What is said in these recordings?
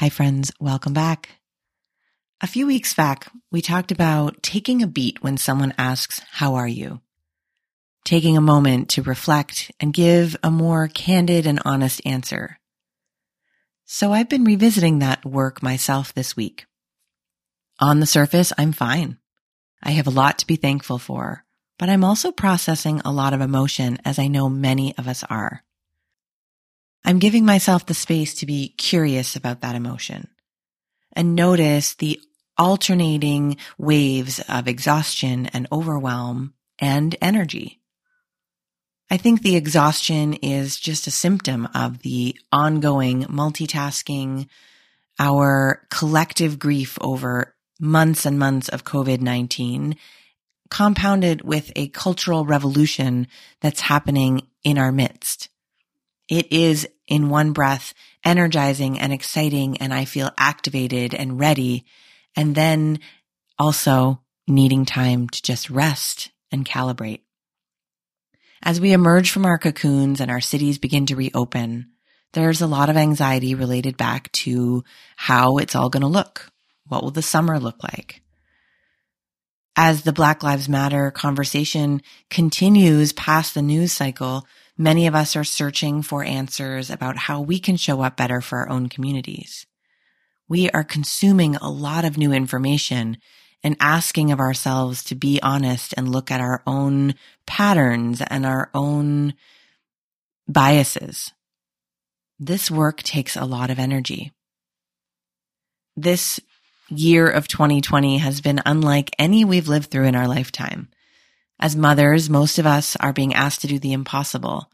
Hi, friends. Welcome back. A few weeks back, we talked about taking a beat when someone asks, How are you? Taking a moment to reflect and give a more candid and honest answer. So I've been revisiting that work myself this week. On the surface, I'm fine. I have a lot to be thankful for, but I'm also processing a lot of emotion as I know many of us are. I'm giving myself the space to be curious about that emotion and notice the alternating waves of exhaustion and overwhelm and energy. I think the exhaustion is just a symptom of the ongoing multitasking, our collective grief over months and months of COVID-19 compounded with a cultural revolution that's happening in our midst. It is in one breath energizing and exciting. And I feel activated and ready. And then also needing time to just rest and calibrate. As we emerge from our cocoons and our cities begin to reopen, there's a lot of anxiety related back to how it's all going to look. What will the summer look like? As the Black Lives Matter conversation continues past the news cycle, Many of us are searching for answers about how we can show up better for our own communities. We are consuming a lot of new information and asking of ourselves to be honest and look at our own patterns and our own biases. This work takes a lot of energy. This year of 2020 has been unlike any we've lived through in our lifetime. As mothers, most of us are being asked to do the impossible.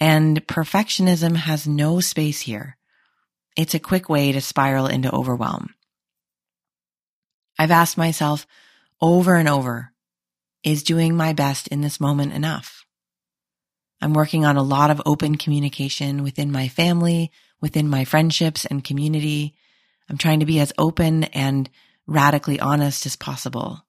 And perfectionism has no space here. It's a quick way to spiral into overwhelm. I've asked myself over and over, is doing my best in this moment enough? I'm working on a lot of open communication within my family, within my friendships and community. I'm trying to be as open and radically honest as possible.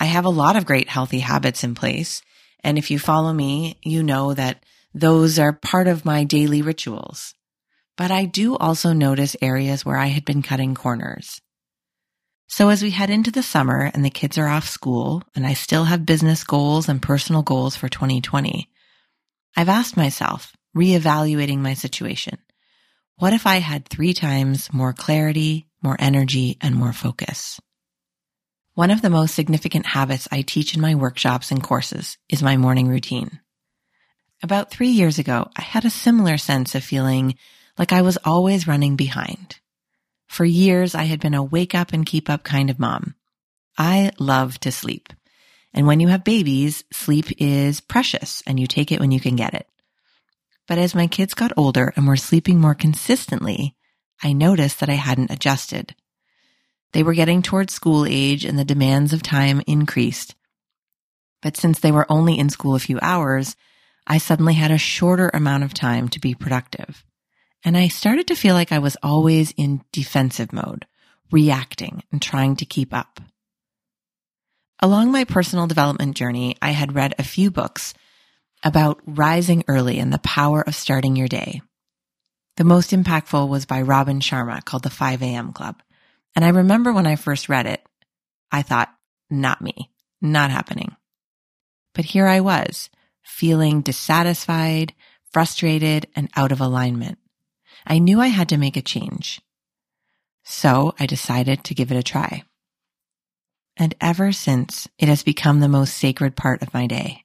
I have a lot of great healthy habits in place. And if you follow me, you know that those are part of my daily rituals. But I do also notice areas where I had been cutting corners. So as we head into the summer and the kids are off school and I still have business goals and personal goals for 2020, I've asked myself, reevaluating my situation, what if I had three times more clarity, more energy, and more focus? One of the most significant habits I teach in my workshops and courses is my morning routine. About three years ago, I had a similar sense of feeling like I was always running behind. For years, I had been a wake up and keep up kind of mom. I love to sleep. And when you have babies, sleep is precious and you take it when you can get it. But as my kids got older and were sleeping more consistently, I noticed that I hadn't adjusted. They were getting towards school age and the demands of time increased. But since they were only in school a few hours, I suddenly had a shorter amount of time to be productive. And I started to feel like I was always in defensive mode, reacting and trying to keep up. Along my personal development journey, I had read a few books about rising early and the power of starting your day. The most impactful was by Robin Sharma called the 5 a.m. Club. And I remember when I first read it, I thought, not me, not happening. But here I was, feeling dissatisfied, frustrated, and out of alignment. I knew I had to make a change. So I decided to give it a try. And ever since, it has become the most sacred part of my day.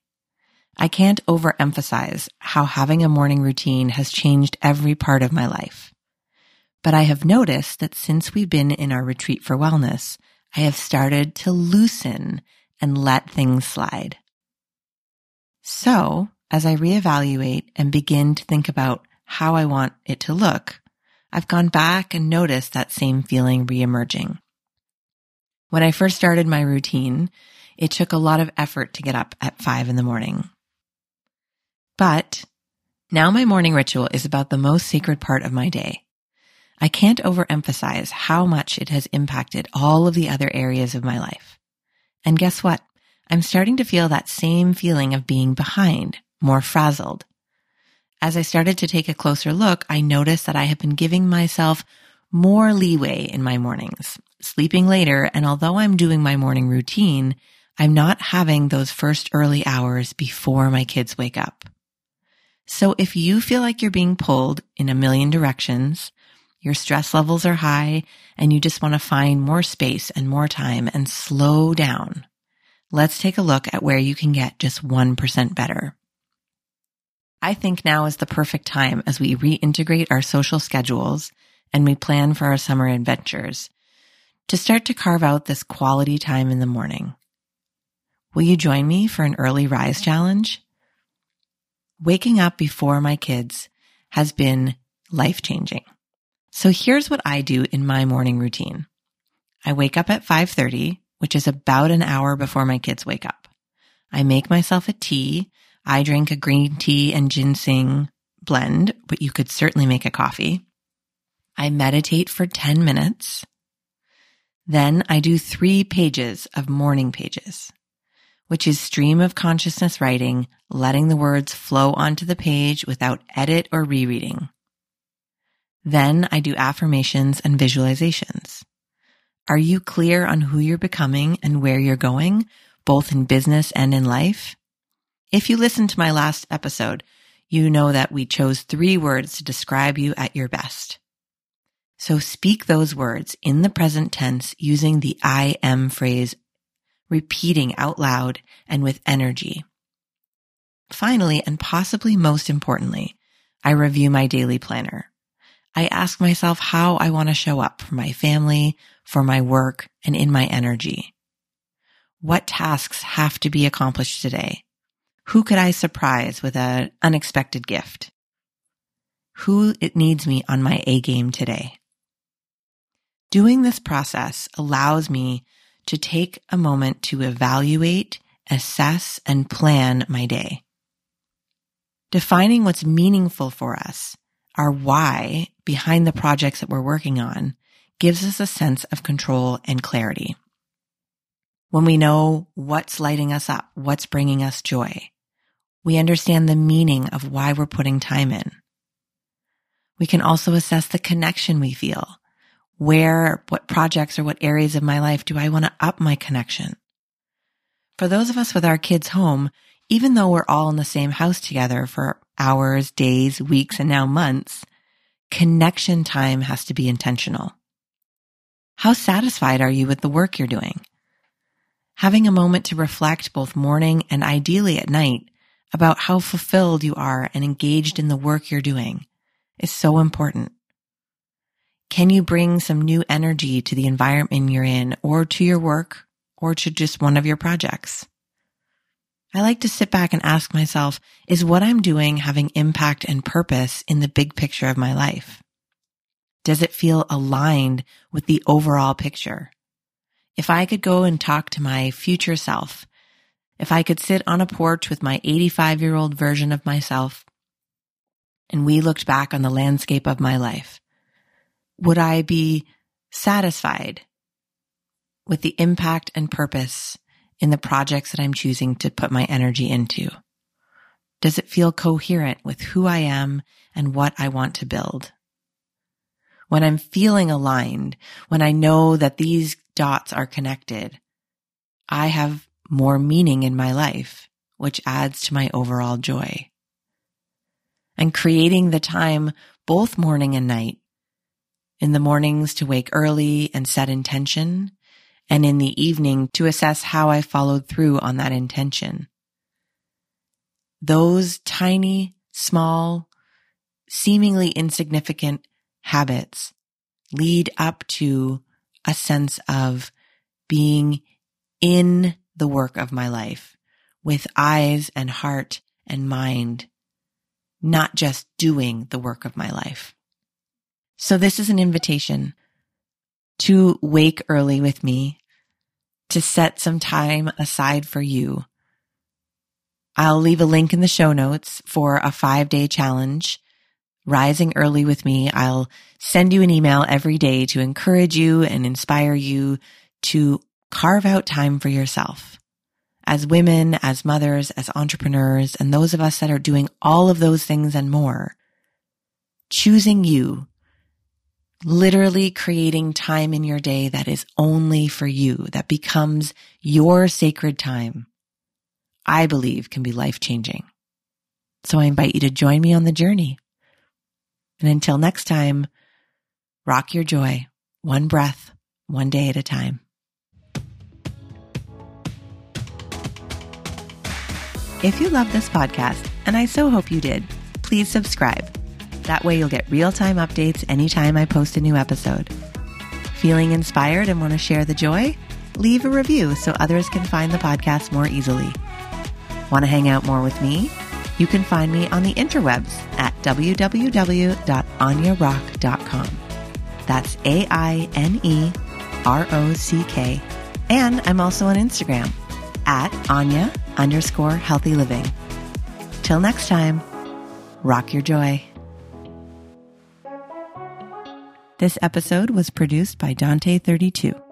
I can't overemphasize how having a morning routine has changed every part of my life. But I have noticed that since we've been in our retreat for wellness, I have started to loosen and let things slide. So as I reevaluate and begin to think about how I want it to look, I've gone back and noticed that same feeling reemerging. When I first started my routine, it took a lot of effort to get up at five in the morning. But now my morning ritual is about the most sacred part of my day. I can't overemphasize how much it has impacted all of the other areas of my life. And guess what? I'm starting to feel that same feeling of being behind, more frazzled. As I started to take a closer look, I noticed that I have been giving myself more leeway in my mornings, sleeping later. And although I'm doing my morning routine, I'm not having those first early hours before my kids wake up. So if you feel like you're being pulled in a million directions, your stress levels are high and you just want to find more space and more time and slow down, let's take a look at where you can get just 1% better. I think now is the perfect time as we reintegrate our social schedules and we plan for our summer adventures to start to carve out this quality time in the morning. Will you join me for an early rise challenge? Waking up before my kids has been life changing. So here's what I do in my morning routine. I wake up at 5:30, which is about an hour before my kids wake up. I make myself a tea. I drink a green tea and ginseng blend, but you could certainly make a coffee. I meditate for 10 minutes. Then I do three pages of morning pages, which is stream of consciousness writing, letting the words flow onto the page without edit or rereading. Then I do affirmations and visualizations. Are you clear on who you're becoming and where you're going, both in business and in life? If you listened to my last episode, you know that we chose three words to describe you at your best. So speak those words in the present tense using the I am phrase, repeating out loud and with energy. Finally, and possibly most importantly, I review my daily planner. I ask myself how I want to show up for my family, for my work, and in my energy. What tasks have to be accomplished today? Who could I surprise with an unexpected gift? Who it needs me on my A game today? Doing this process allows me to take a moment to evaluate, assess, and plan my day. Defining what's meaningful for us, our why behind the projects that we're working on, gives us a sense of control and clarity. When we know what's lighting us up, what's bringing us joy, we understand the meaning of why we're putting time in. We can also assess the connection we feel where, what projects or what areas of my life do I want to up my connection? For those of us with our kids home, even though we're all in the same house together for hours, days, weeks, and now months, connection time has to be intentional. How satisfied are you with the work you're doing? Having a moment to reflect both morning and ideally at night about how fulfilled you are and engaged in the work you're doing is so important. Can you bring some new energy to the environment you're in or to your work or to just one of your projects? I like to sit back and ask myself, is what I'm doing having impact and purpose in the big picture of my life? Does it feel aligned with the overall picture? If I could go and talk to my future self, if I could sit on a porch with my 85 year old version of myself and we looked back on the landscape of my life, would I be satisfied with the impact and purpose in the projects that I'm choosing to put my energy into? Does it feel coherent with who I am and what I want to build? When I'm feeling aligned, when I know that these dots are connected, I have more meaning in my life, which adds to my overall joy. And creating the time both morning and night in the mornings to wake early and set intention, and in the evening to assess how I followed through on that intention. Those tiny, small, seemingly insignificant habits lead up to a sense of being in the work of my life with eyes and heart and mind not just doing the work of my life. So this is an invitation to wake early with me, to set some time aside for you. I'll leave a link in the show notes for a five day challenge. Rising early with me. I'll send you an email every day to encourage you and inspire you to carve out time for yourself. As women, as mothers, as entrepreneurs, and those of us that are doing all of those things and more, choosing you literally creating time in your day that is only for you, that becomes your sacred time, I believe can be life changing. So I invite you to join me on the journey. And until next time, rock your joy, one breath, one day at a time. If you love this podcast, and I so hope you did, please subscribe that way you'll get real time updates anytime I post a new episode. Feeling inspired and want to share the joy? Leave a review so others can find the podcast more easily. Want to hang out more with me? You can find me on the interwebs at www.ainerock.com. That's A I N E R O C K. And I'm also on Instagram at Aine underscore healthy living. Till next time, rock your joy. This episode was produced by Dante32.